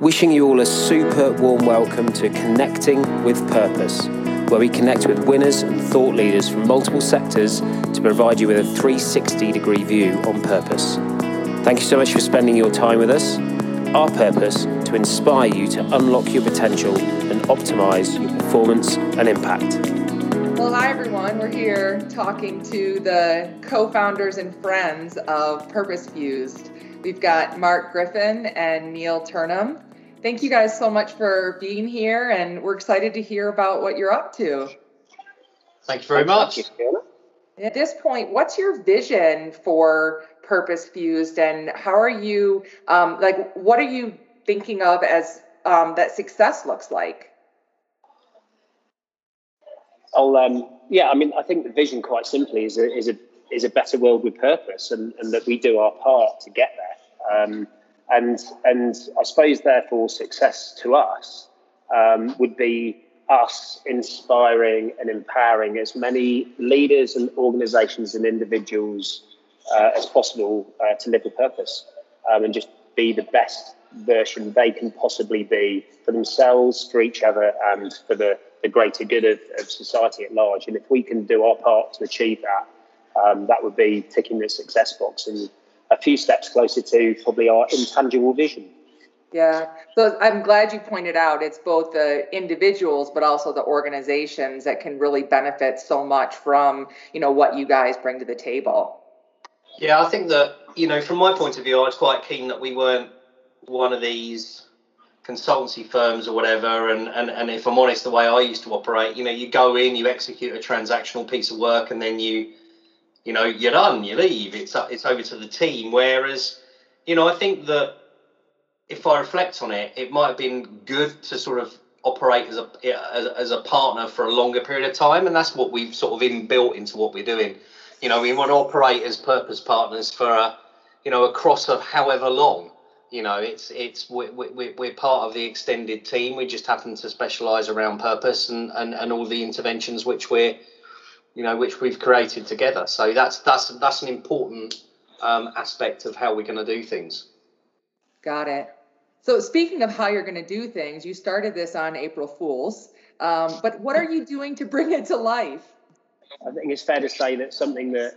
Wishing you all a super warm welcome to Connecting with Purpose, where we connect with winners and thought leaders from multiple sectors to provide you with a 360 degree view on purpose. Thank you so much for spending your time with us. Our purpose to inspire you to unlock your potential and optimize your performance and impact. Well, hi everyone. We're here talking to the co founders and friends of Purpose Fused. We've got Mark Griffin and Neil Turnham. Thank you guys so much for being here, and we're excited to hear about what you're up to. Thank you very much. At this point, what's your vision for Purpose Fused, and how are you, um, like, what are you thinking of as um, that success looks like? I'll, um, yeah, I mean, I think the vision, quite simply, is a is a is a better world with purpose, and, and that we do our part to get there. Um, and and I suppose, therefore, success to us um, would be us inspiring and empowering as many leaders and organisations and individuals uh, as possible uh, to live with purpose um, and just be the best version they can possibly be for themselves, for each other, and for the the greater good of, of society at large. And if we can do our part to achieve that, um, that would be ticking the success box and a few steps closer to probably our intangible vision. Yeah. So I'm glad you pointed out it's both the individuals but also the organizations that can really benefit so much from, you know, what you guys bring to the table. Yeah, I think that, you know, from my point of view, I was quite keen that we weren't one of these consultancy firms or whatever. And, and, and if I'm honest, the way I used to operate, you know, you go in, you execute a transactional piece of work, and then you, you know, you're done, you leave. It's it's over to the team. Whereas, you know, I think that if I reflect on it, it might have been good to sort of operate as a as, as a partner for a longer period of time, and that's what we've sort of inbuilt into what we're doing. You know, we want to operate as purpose partners for a, you know, across of however long you know, it's it's we, we, we're part of the extended team. We just happen to specialise around purpose and, and, and all the interventions which we're, you know, which we've created together. So that's that's that's an important um, aspect of how we're going to do things. Got it. So speaking of how you're going to do things, you started this on April Fools, um, but what are you doing to bring it to life? I think it's fair to say that something that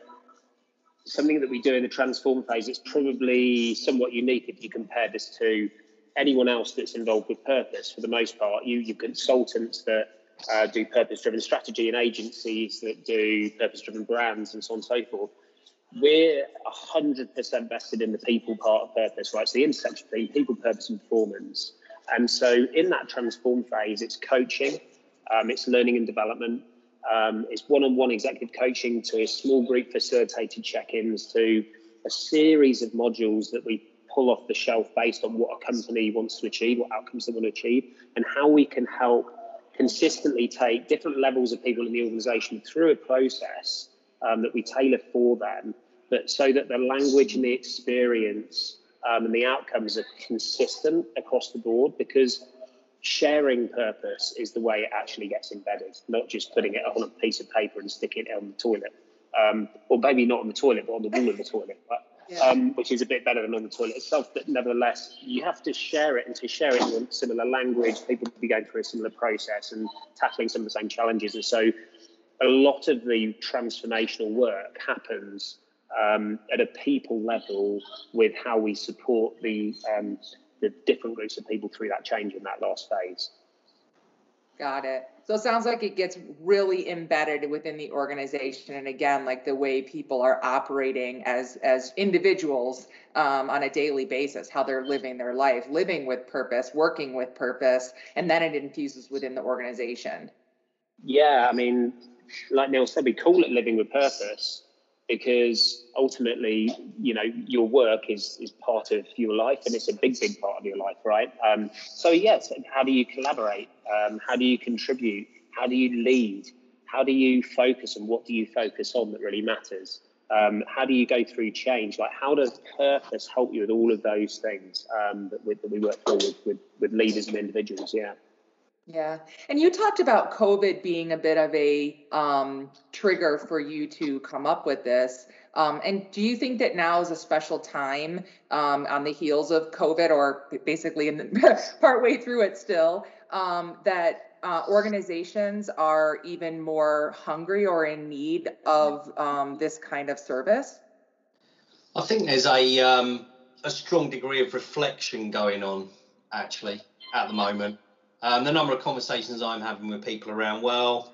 something that we do in the transform phase is probably somewhat unique if you compare this to anyone else that's involved with purpose. For the most part, you you consultants that uh, do purpose-driven strategy and agencies that do purpose-driven brands and so on and so forth. We're hundred percent vested in the people part of purpose, right? So the intersection between people, purpose, and performance. And so in that transform phase, it's coaching, um, it's learning and development, um, it's one-on-one executive coaching to small group facilitated check-ins to a series of modules that we pull off the shelf based on what a company wants to achieve, what outcomes they want to achieve, and how we can help consistently take different levels of people in the organization through a process um, that we tailor for them, but so that the language and the experience um, and the outcomes are consistent across the board because sharing purpose is the way it actually gets embedded, not just putting it on a piece of paper and sticking it on the toilet. Um, or maybe not on the toilet, but on the wall of the toilet, but, yeah. um, which is a bit better than on the toilet itself. But nevertheless, you have to share it and to share it in similar language. People be going through a similar process and tackling some of the same challenges. And so a lot of the transformational work happens um, at a people level with how we support the um, the different groups of people through that change in that last phase. Got it. So it sounds like it gets really embedded within the organization, and again, like the way people are operating as as individuals um, on a daily basis, how they're living their life, living with purpose, working with purpose, and then it infuses within the organization. Yeah, I mean, like Neil said, we call it living with purpose, because ultimately, you know, your work is is part of your life, and it's a big, big part of your life, right? Um, so yes, how do you collaborate? Um, how do you contribute? How do you lead? How do you focus, and what do you focus on that really matters? Um, how do you go through change? Like, how does purpose help you with all of those things um, that, we, that we work through with, with, with leaders and individuals? Yeah. Yeah. And you talked about COVID being a bit of a um, trigger for you to come up with this. Um, and do you think that now is a special time um, on the heels of COVID or basically in the, partway through it still um, that uh, organizations are even more hungry or in need of um, this kind of service? I think there's a, um, a strong degree of reflection going on actually at the moment um, the number of conversations I'm having with people around, well,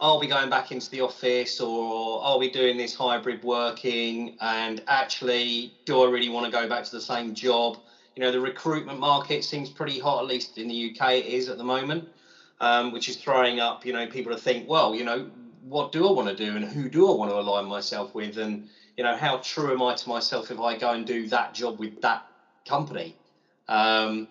I'll be going back into the office or I'll be doing this hybrid working and actually do I really want to go back to the same job? You know, the recruitment market seems pretty hot, at least in the UK it is at the moment, um, which is throwing up, you know, people to think, well, you know, what do I want to do and who do I want to align myself with? And, you know, how true am I to myself if I go and do that job with that company? Um,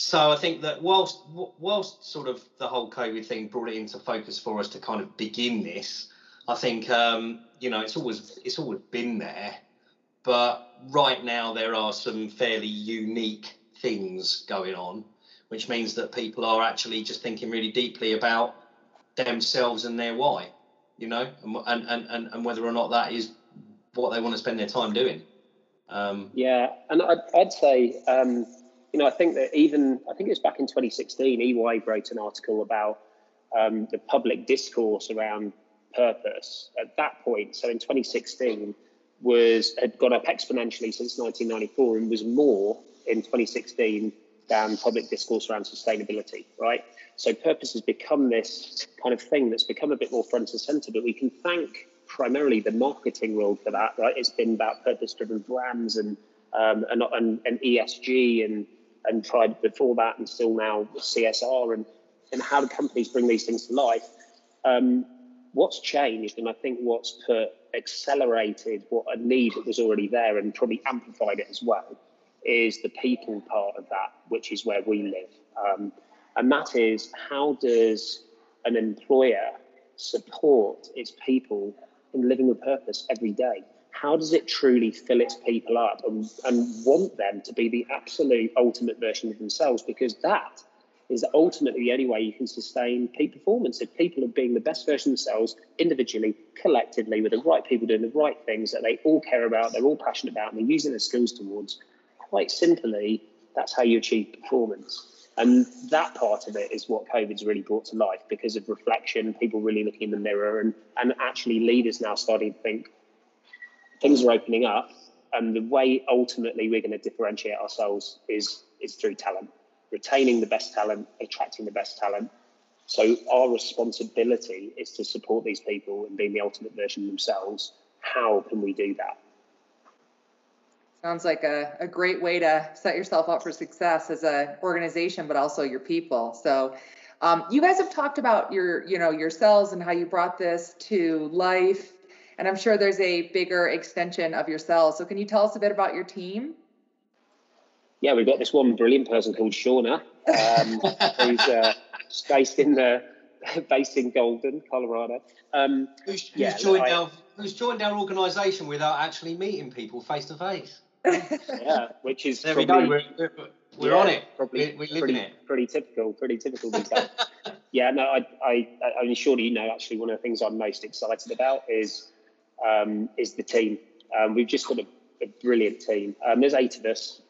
so I think that whilst whilst sort of the whole COVID thing brought it into focus for us to kind of begin this, I think um, you know it's always it's always been there, but right now there are some fairly unique things going on, which means that people are actually just thinking really deeply about themselves and their why, you know, and and and, and whether or not that is what they want to spend their time doing. Um, yeah, and I'd, I'd say. Um, you know, I think that even I think it was back in 2016, EY wrote an article about um, the public discourse around purpose at that point. So in 2016, was had gone up exponentially since 1994 and was more in 2016 than public discourse around sustainability. Right. So purpose has become this kind of thing that's become a bit more front and center. But we can thank primarily the marketing world for that. Right. It's been about purpose-driven brands and um, and, and, and ESG and and tried before that and still now CSR and, and how do companies bring these things to life. Um, what's changed, and I think what's put accelerated what a need that was already there and probably amplified it as well, is the people part of that, which is where we live. Um, and that is how does an employer support its people in living with purpose every day? How does it truly fill its people up and, and want them to be the absolute ultimate version of themselves? Because that is ultimately the only way you can sustain peak performance. If people are being the best version of themselves individually, collectively, with the right people doing the right things that they all care about, they're all passionate about, and they're using their skills towards, quite simply, that's how you achieve performance. And that part of it is what COVID's really brought to life because of reflection, people really looking in the mirror, and, and actually leaders now starting to think, things are opening up, and the way ultimately we're going to differentiate ourselves is is through talent, retaining the best talent, attracting the best talent. So our responsibility is to support these people and being the ultimate version themselves. How can we do that? Sounds like a, a great way to set yourself up for success as an organization, but also your people. So um, you guys have talked about your, you know, yourselves and how you brought this to life and I'm sure there's a bigger extension of yourselves. So can you tell us a bit about your team? Yeah, we've got this one brilliant person called Shauna, um, who's uh, based in the based in Golden, Colorado. Um, who's, who's, joined I, our who's joined our organisation without actually meeting people face to face. Yeah, which is there probably, we go. We're, we're, we're yeah, on it. Probably we, are pretty, it. Pretty typical. Pretty typical these days. yeah, no, I, I, I mean, surely you know. Actually, one of the things I'm most excited about is um, is the team. Um, we've just got a, a brilliant team. Um, there's eight of us.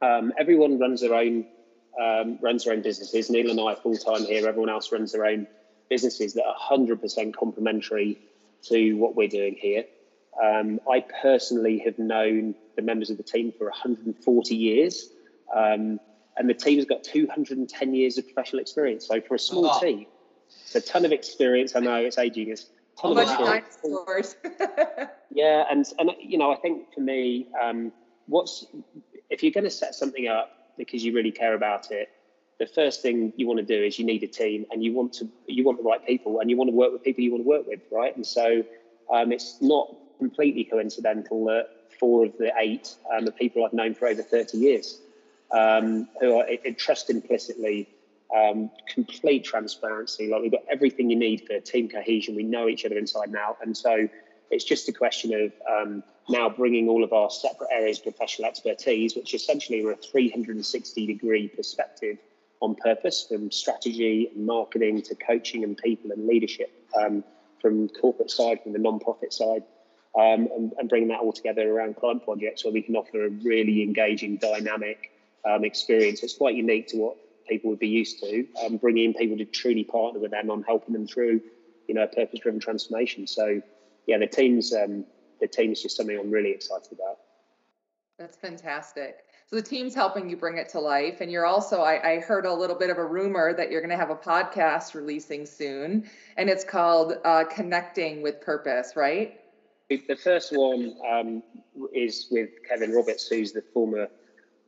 Um, everyone runs their own um, runs their own businesses. Neil and I are full time here. Everyone else runs their own businesses that are 100% complementary to what we're doing here. Um, I personally have known the members of the team for 140 years, and the team has got 210 years of professional experience. So for a small oh. team, it's a ton of experience. I know it's aging. Ton of dinosaurs. yeah, and and you know, I think for me, um, what's if you're going to set something up because you really care about it, the first thing you want to do is you need a team, and you want to you want the right people, and you want to work with people you want to work with, right? And so um, it's not completely coincidental that four of the eight um, are people I've known for over 30 years, um, who I trust implicitly um, complete transparency. Like we've got everything you need for team cohesion. We know each other inside and out, and so it's just a question of um, now bringing all of our separate areas of professional expertise, which essentially are a 360 degree perspective on purpose, from strategy and marketing to coaching and people and leadership, um, from corporate side, from the non-profit side, um, and, and bringing that all together around client projects where we can offer a really engaging, dynamic um, experience. It's quite unique to what people would be used to, um, bringing people to truly partner with them on helping them through, you know, a purpose-driven transformation. So, yeah, the team's um, the team's just something I'm really excited about. That's fantastic. So the team's helping you bring it to life, and you're also I, I heard a little bit of a rumor that you're going to have a podcast releasing soon, and it's called uh, "Connecting with Purpose," right? The first one um, is with Kevin Roberts, who's the former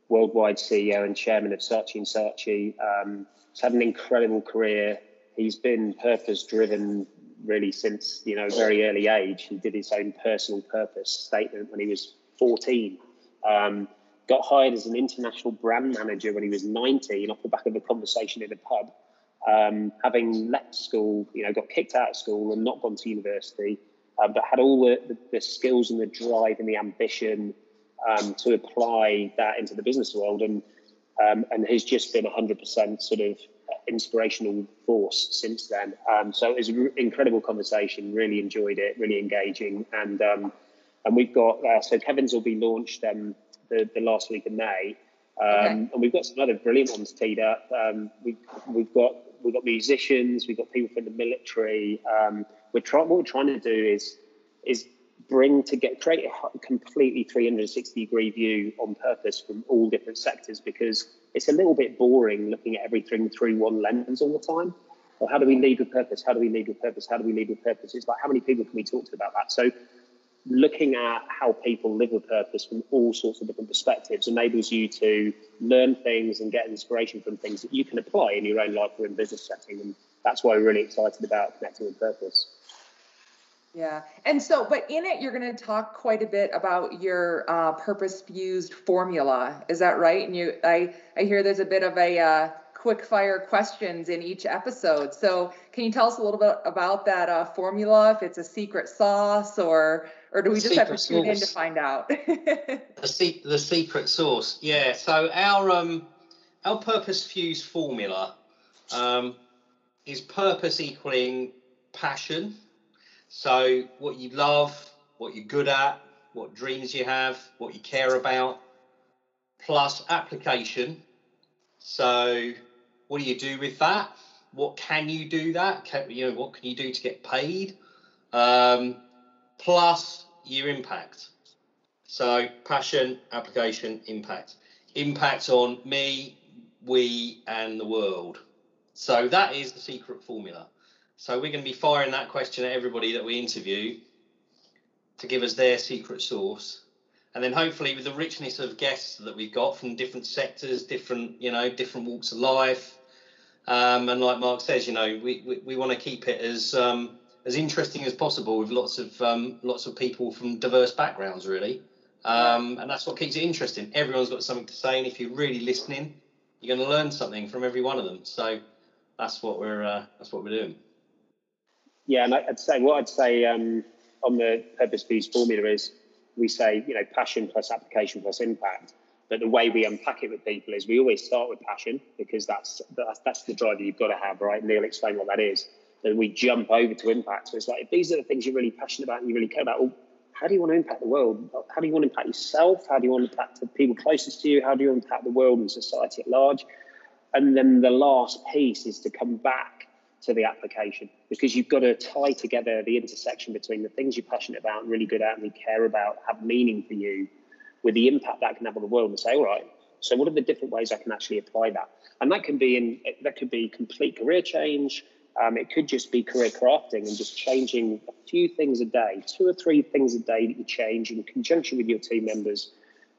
worldwide CEO and chairman of Saatchi and Saatchi. Um, he's had an incredible career. He's been purpose driven really since you know very early age. He did his own personal purpose statement when he was 14. Um, got hired as an international brand manager when he was 19 off the back of a conversation in a pub. Um, having left school, you know, got kicked out of school and not gone to university, uh, but had all the, the, the, skills and the drive and the ambition um, to apply that into the business world, and um, and has just been 100% sort of inspirational force since then. Um, so it was an incredible conversation. Really enjoyed it. Really engaging, and um, and we've got uh, so Kevin's will be launched um, the the last week of May. Um, okay. And we've got some other brilliant ones teed up. Um, we've, we've got we've got musicians, we've got people from the military. Um, we're trying what we're trying to do is is bring to get create a completely 360 degree view on purpose from all different sectors because it's a little bit boring looking at everything through one lens all the time. or how do we lead with purpose? How do we lead with purpose? How do we lead with purpose? It's like how many people can we talk to about that? So looking at how people live with purpose from all sorts of different perspectives enables you to learn things and get inspiration from things that you can apply in your own life or in business setting. And that's why we're really excited about connecting with purpose. Yeah. And so, but in it, you're going to talk quite a bit about your uh, purpose fused formula. Is that right? And you, I, I hear there's a bit of a uh, quick fire questions in each episode. So, can you tell us a little bit about that uh, formula? If it's a secret sauce, or or do we just have to tune in to find out? the, se- the secret sauce. Yeah. So our um our purpose fused formula um, is purpose equaling passion so, what you love, what you're good at, what dreams you have, what you care about, plus application. So, what do you do with that? What can you do that? Can, you know, what can you do to get paid? Um, plus your impact. So, passion, application, impact. Impact on me, we, and the world. So, that is the secret formula. So we're going to be firing that question at everybody that we interview to give us their secret sauce. And then hopefully with the richness of guests that we've got from different sectors, different, you know, different walks of life. Um, and like Mark says, you know, we, we, we want to keep it as um, as interesting as possible with lots of um, lots of people from diverse backgrounds, really. Um, and that's what keeps it interesting. Everyone's got something to say, and if you're really listening, you're going to learn something from every one of them. So that's what we're uh, that's what we're doing. Yeah, and I'd say what I'd say um, on the purpose fused formula is we say you know passion plus application plus impact. But the way we unpack it with people is we always start with passion because that's that's, that's the driver you've got to have, right? Neil explained what that is. Then we jump over to impact. So it's like if these are the things you're really passionate about and you really care about, well, how do you want to impact the world? How do you want to impact yourself? How do you want to impact the people closest to you? How do you impact the world and society at large? And then the last piece is to come back to the application because you've got to tie together the intersection between the things you're passionate about and really good at and you care about have meaning for you with the impact that can have on the world and say all right so what are the different ways i can actually apply that? And that can be in that could be complete career change. Um, it could just be career crafting and just changing a few things a day two or three things a day that you change in conjunction with your team members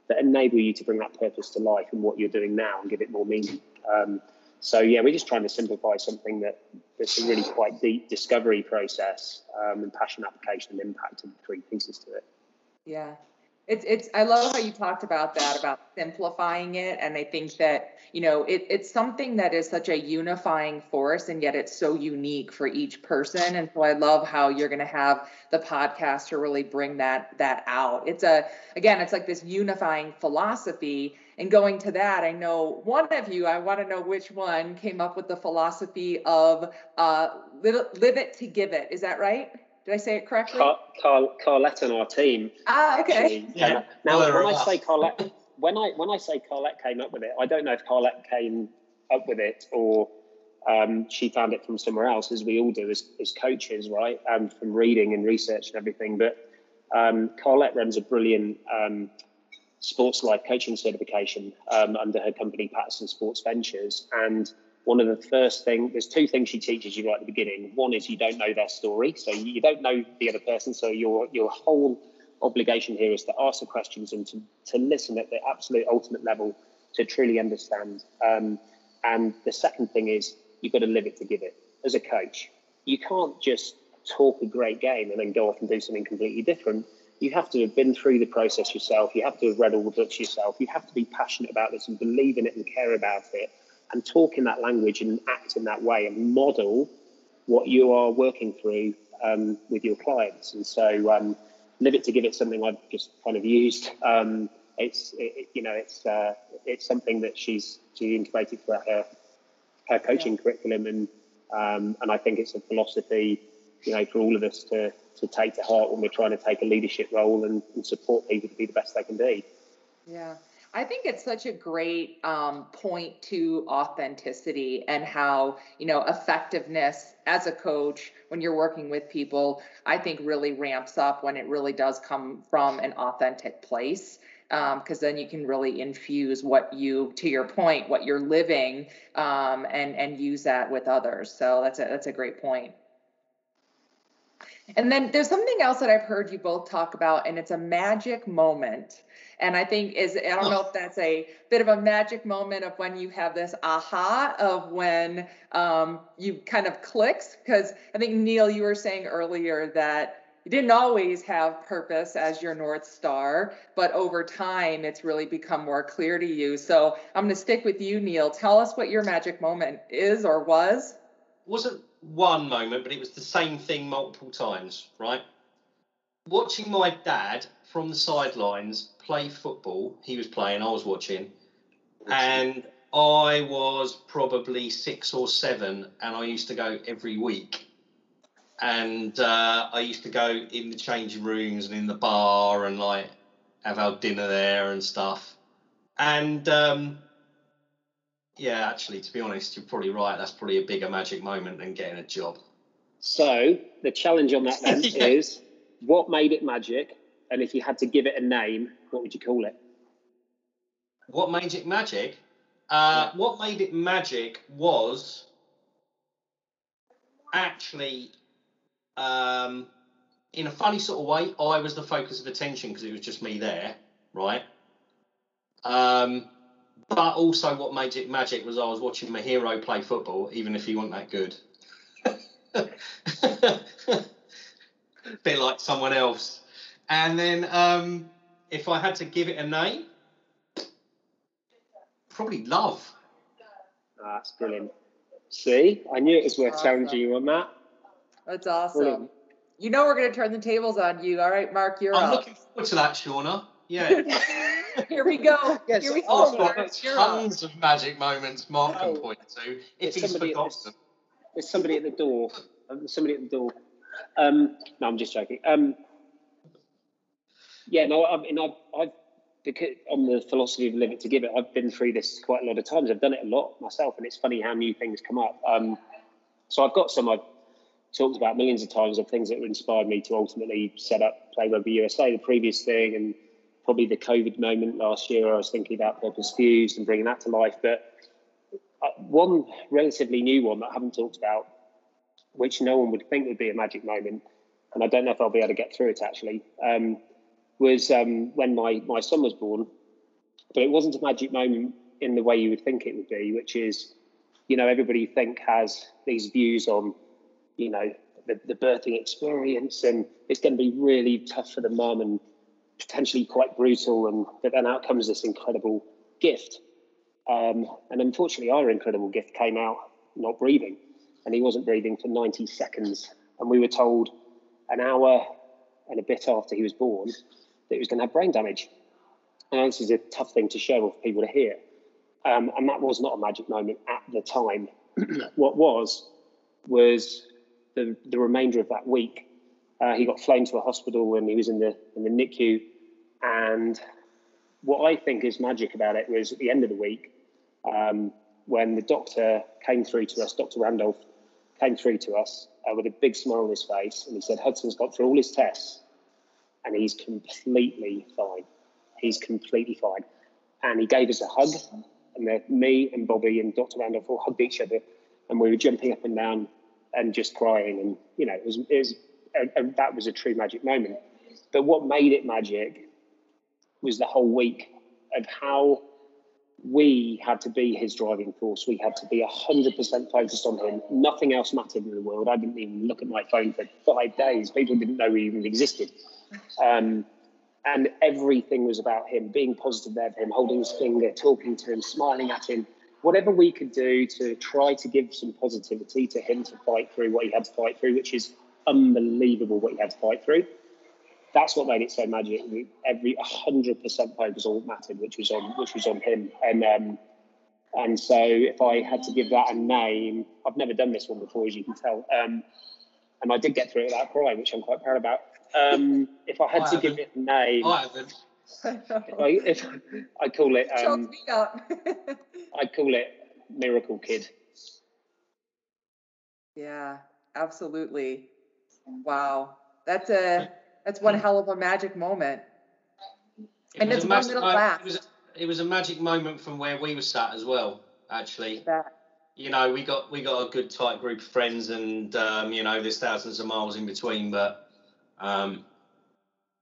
that enable you to bring that purpose to life in what you're doing now and give it more meaning. Um, so yeah, we're just trying to simplify something that that's a really quite deep discovery process um, and passion, application, and impact, and three pieces to it. Yeah. It's it's I love how you talked about that about simplifying it and I think that you know it, it's something that is such a unifying force and yet it's so unique for each person and so I love how you're going to have the podcast to really bring that that out. It's a again it's like this unifying philosophy and going to that I know one of you I want to know which one came up with the philosophy of uh live, live it to give it. Is that right? Did I say it correctly? Car- Car- Carlette on our team. Ah, okay. Yeah. Now, when I say Carlette, when I when I say Carlette came up with it, I don't know if Carlette came up with it or um, she found it from somewhere else, as we all do as, as coaches, right? And from reading and research and everything. But um, Carlette runs a brilliant um, sports life coaching certification um, under her company Patterson Sports Ventures, and one of the first things, there's two things she teaches you right at the beginning. One is you don't know their story, so you don't know the other person. So your your whole obligation here is to ask the questions and to, to listen at the absolute ultimate level to truly understand. Um, and the second thing is you've got to live it to give it. As a coach, you can't just talk a great game and then go off and do something completely different. You have to have been through the process yourself. You have to have read all the books yourself. You have to be passionate about this and believe in it and care about it and talk in that language and act in that way and model what you are working through um, with your clients. And so, um, live it to give it something I've just kind of used. Um, it's it, you know it's uh, it's something that she's she integrated throughout her her coaching yeah. curriculum, and um, and I think it's a philosophy you know for all of us to to take to heart when we're trying to take a leadership role and, and support people to be the best they can be. Yeah. I think it's such a great um, point to authenticity and how, you know, effectiveness as a coach when you're working with people, I think really ramps up when it really does come from an authentic place. Because um, then you can really infuse what you, to your point, what you're living, um, and and use that with others. So that's a that's a great point. And then there's something else that I've heard you both talk about, and it's a magic moment. And I think is I don't know if that's a bit of a magic moment of when you have this aha of when um, you kind of clicks because I think Neil, you were saying earlier that you didn't always have purpose as your north star, but over time it's really become more clear to you. So I'm going to stick with you, Neil. Tell us what your magic moment is or was. Wasn't one moment, but it was the same thing multiple times, right? Watching my dad from the sidelines play football, he was playing, I was watching, and I was probably six or seven, and I used to go every week. And uh, I used to go in the changing rooms and in the bar and like have our dinner there and stuff. And um, yeah, actually, to be honest, you're probably right. That's probably a bigger magic moment than getting a job. So the challenge on that then yeah. is what made it magic, and if you had to give it a name, what would you call it? What made it magic? Uh, yeah. What made it magic was actually, um, in a funny sort of way, I was the focus of attention because it was just me there, right? Um, but also, what made it magic was I was watching my hero play football, even if he wasn't that good. Bit like someone else. And then, um, if I had to give it a name, probably love. Oh, that's brilliant. See, I knew it was worth awesome. challenging you on that. That's awesome. Brilliant. You know we're going to turn the tables on you. All right, Mark, you're I'm up. looking forward to that, Shauna. Yeah. Here we go. Yes, Here we go. tons of magic moments Mark can oh, point to if he's forgotten them. There's somebody at the door. Um, there's somebody at the door. Um, no, I'm just joking. Um, yeah, no, I mean, I've, I've on the philosophy of live it to give it, I've been through this quite a lot of times. I've done it a lot myself, and it's funny how new things come up. Um, so I've got some I've talked about millions of times of things that inspired me to ultimately set up Play Rugby USA, the previous thing, and probably the COVID moment last year. I was thinking about Purpose Fused and bringing that to life. But uh, one relatively new one that I haven't talked about, which no one would think would be a magic moment, and I don't know if I'll be able to get through it actually, um, was um, when my, my son was born. But it wasn't a magic moment in the way you would think it would be, which is, you know, everybody you think has these views on, you know, the, the birthing experience and it's going to be really tough for the mum and potentially quite brutal, and but then out comes this incredible gift. Um, and unfortunately, our incredible gift came out not breathing, and he wasn't breathing for 90 seconds. And we were told an hour and a bit after he was born that he was going to have brain damage. And this is a tough thing to share with people to hear. Um, and that was not a magic moment at the time. what was, was the, the remainder of that week. Uh, he got flown to a hospital and he was in the, in the NICU. And what I think is magic about it was at the end of the week, um, when the doctor came through to us, Dr. Randolph came through to us uh, with a big smile on his face, and he said, Hudson's got through all his tests and he's completely fine. He's completely fine. And he gave us a hug, and the, me and Bobby and Dr. Randolph all hugged each other, and we were jumping up and down and just crying. And, you know, it was, it was a, a, that was a true magic moment. But what made it magic was the whole week of how we had to be his driving force. We had to be 100% focused on him. Nothing else mattered in the world. I didn't even look at my phone for five days. People didn't know he even existed. Um, and everything was about him, being positive there for him, holding his finger, talking to him, smiling at him. Whatever we could do to try to give some positivity to him to fight through what he had to fight through, which is unbelievable what he had to fight through. That's what made it so magic. Every 100% focus all mattered, which was on which was on him. And um, and so if I had to give that a name, I've never done this one before, as you can tell. Um, and I did get through it without crying, which I'm quite proud about. Um, if I had I to give it a name, I haven't. I, if I call it, um, I call it Miracle Kid. Yeah, absolutely. Wow, that's a that's one hell of a magic moment. It and it's one that'll last. It was, a, it was a magic moment from where we were sat as well. Actually, you know, we got we got a good tight group of friends, and um, you know, there's thousands of miles in between, but um,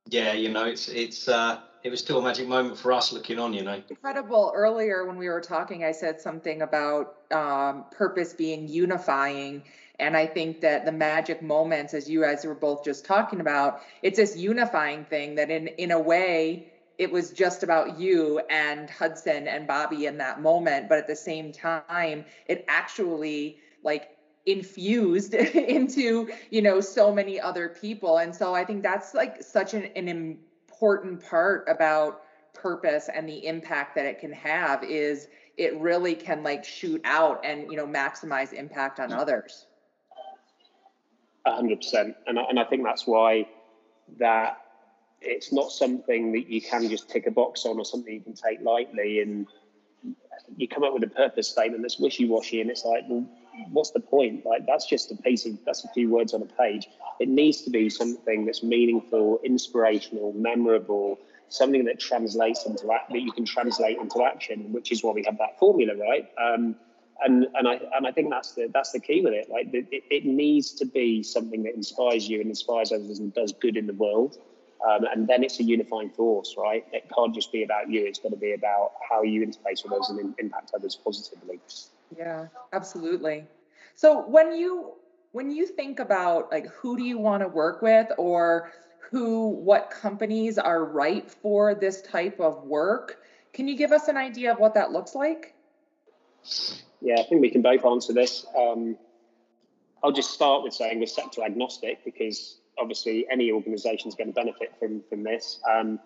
yeah, you know, it's it's uh, it was still a magic moment for us looking on. You know, incredible. Earlier when we were talking, I said something about um, purpose being unifying. And I think that the magic moments, as you guys were both just talking about, it's this unifying thing that in in a way it was just about you and Hudson and Bobby in that moment, but at the same time, it actually like infused into you know so many other people. And so i think that's like such an, an important part about purpose and the impact that it can have is it really can like shoot out and you know maximize impact on others 100% and I, and I think that's why that it's not something that you can just tick a box on or something you can take lightly and you come up with a purpose statement that's wishy-washy and it's like well what's the point? Like that's just a piece of that's a few words on a page. It needs to be something that's meaningful, inspirational, memorable, something that translates into that you can translate into action, which is why we have that formula, right? Um, and and I and I think that's the that's the key with it. Like it, it needs to be something that inspires you and inspires others and does good in the world. Um, and then it's a unifying force, right? It can't just be about you. It's got to be about how you interface with others and impact others positively. Yeah, absolutely. So when you when you think about like who do you want to work with or who what companies are right for this type of work, can you give us an idea of what that looks like? Yeah, I think we can both answer this. Um, I'll just start with saying we're sector agnostic because obviously any organisation is going to benefit from from this. Um,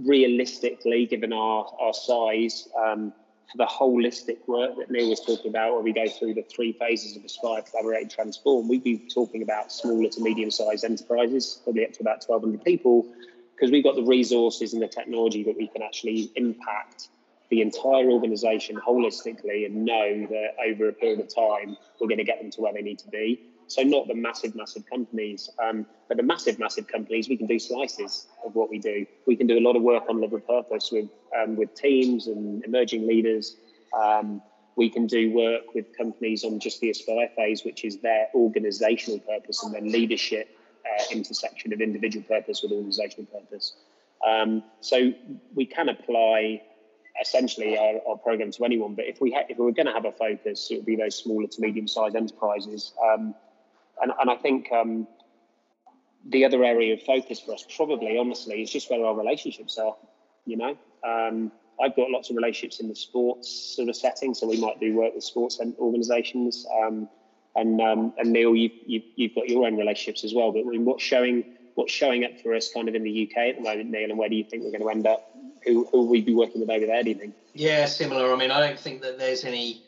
realistically, given our our size, um, for the holistic work that Neil was talking about, where we go through the three phases of Aspire, Collaborate, Transform, we'd be talking about smaller to medium sized enterprises, probably up to about 1,200 people, because we've got the resources and the technology that we can actually impact the entire organization holistically and know that over a period of time, we're going to get them to where they need to be. So not the massive, massive companies, um, but the massive, massive companies. We can do slices of what we do. We can do a lot of work on live with purpose with um, with teams and emerging leaders. Um, we can do work with companies on just the aspire phase, which is their organizational purpose, and then leadership uh, intersection of individual purpose with organizational purpose. Um, so we can apply essentially our, our, program to anyone. But if we ha- if we were going to have a focus, it would be those smaller to medium sized enterprises. Um, and, and I think um, the other area of focus for us, probably, honestly, is just where our relationships are. You know, um, I've got lots of relationships in the sports sort of setting, so we might do work with sports organisations. Um, and um, and Neil, you've, you've, you've got your own relationships as well. But I mean, what's showing what's showing up for us kind of in the UK at the moment, Neil, and where do you think we're going to end up? Who who will we be working with over there? Do you think? Yeah, similar. I mean, I don't think that there's any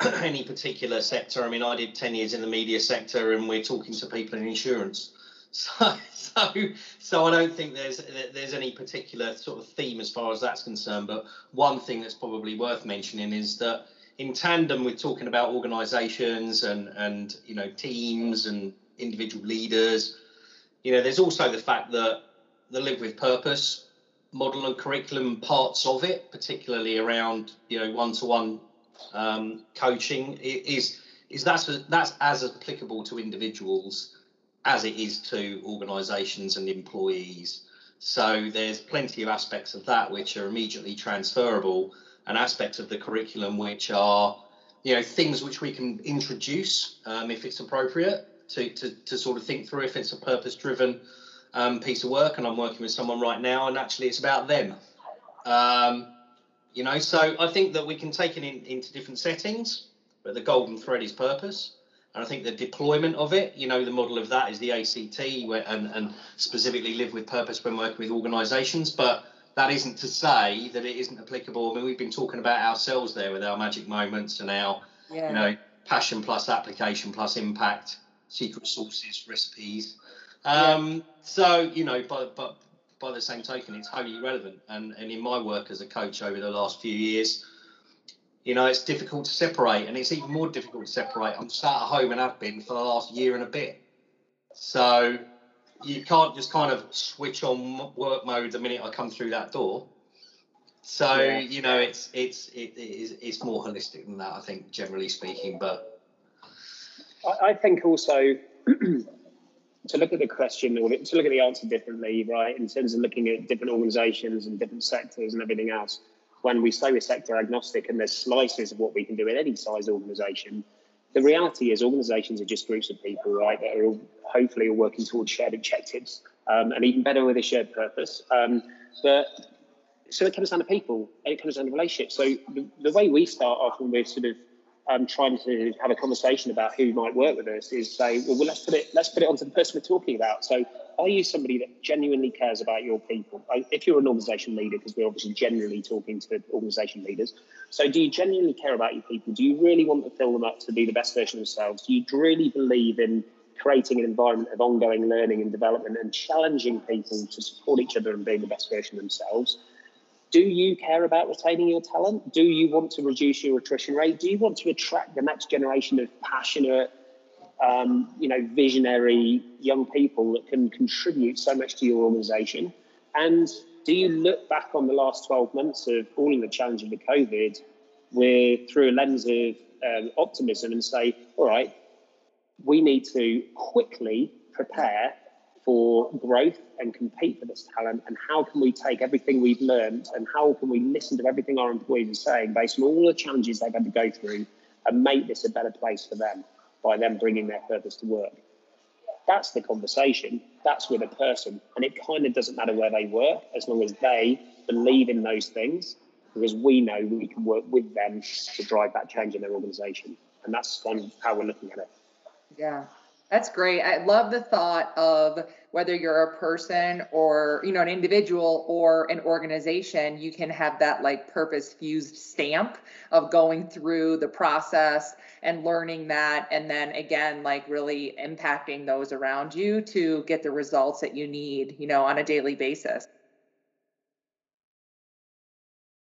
any particular sector. I mean, I did ten years in the media sector, and we're talking to people in insurance. So, so, so I don't think there's there's any particular sort of theme as far as that's concerned. But one thing that's probably worth mentioning is that in tandem with talking about organisations and and you know teams and individual leaders, you know, there's also the fact that the live with purpose model and curriculum parts of it, particularly around you know one to one coaching, is is that's that's as applicable to individuals as it is to organisations and employees. So there's plenty of aspects of that which are immediately transferable, and aspects of the curriculum which are, you know, things which we can introduce um, if it's appropriate to, to to sort of think through if it's a purpose-driven um, piece of work. And I'm working with someone right now, and actually it's about them. Um, you know, so I think that we can take it in, into different settings, but the golden thread is purpose. And I think the deployment of it, you know, the model of that is the ACT where, and, and specifically live with purpose when working with organisations. But that isn't to say that it isn't applicable. I mean, we've been talking about ourselves there with our magic moments and our, yeah. you know, passion plus application plus impact, secret sources, recipes. Um, yeah. So, you know, but, but by the same token, it's wholly relevant. And, and in my work as a coach over the last few years, you know, it's difficult to separate, and it's even more difficult to separate. I'm sat at home and have been for the last year and a bit. So you can't just kind of switch on work mode the minute I come through that door. So yeah. you know, it's it's it is it's more holistic than that, I think, generally speaking. But I, think also to look at the question or to look at the answer differently, right? In terms of looking at different organisations and different sectors and everything else when we say we're sector agnostic and there's slices of what we can do in any size organization, the reality is organizations are just groups of people, right, that are all, hopefully all working towards shared objectives um, and even better with a shared purpose. Um, but so it comes down to people, it comes down to relationships. So the, the way we start off when we're sort of um, trying to have a conversation about who might work with us is say, well, well, let's put it let's put it onto the person we're talking about. So, are you somebody that genuinely cares about your people? If you're an organisation leader, because we're obviously generally talking to organisation leaders, so do you genuinely care about your people? Do you really want to fill them up to be the best version of themselves? Do you really believe in creating an environment of ongoing learning and development and challenging people to support each other and being the best version of themselves? Do you care about retaining your talent? Do you want to reduce your attrition rate? Do you want to attract the next generation of passionate, um, you know, visionary young people that can contribute so much to your organization? And do you look back on the last 12 months of all of the challenges of COVID with through a lens of um, optimism and say, all right, we need to quickly prepare for growth and compete for this talent? And how can we take everything we've learned and how can we listen to everything our employees are saying based on all the challenges they've had to go through and make this a better place for them by them bringing their purpose to work? That's the conversation. That's with a person. And it kind of doesn't matter where they work as long as they believe in those things because we know we can work with them to drive that change in their organization. And that's kind of how we're looking at it. Yeah. That's great. I love the thought of whether you're a person or, you know, an individual or an organization, you can have that like purpose fused stamp of going through the process and learning that. And then again, like really impacting those around you to get the results that you need, you know, on a daily basis.